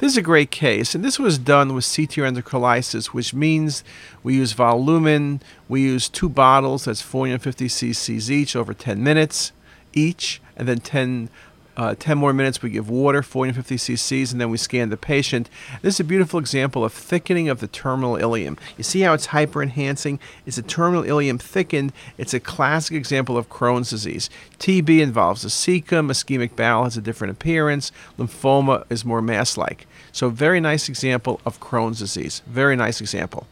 This is a great case, and this was done with CT enterocolitis, which means we use VoLumen. We use two bottles, that's 450 cc's each, over 10 minutes each, and then 10 uh, 10 more minutes, we give water, 450 cc's, and then we scan the patient. This is a beautiful example of thickening of the terminal ileum. You see how it's hyper enhancing? It's a terminal ileum thickened. It's a classic example of Crohn's disease. TB involves a cecum, ischemic bowel has a different appearance, lymphoma is more mass like. So, very nice example of Crohn's disease. Very nice example.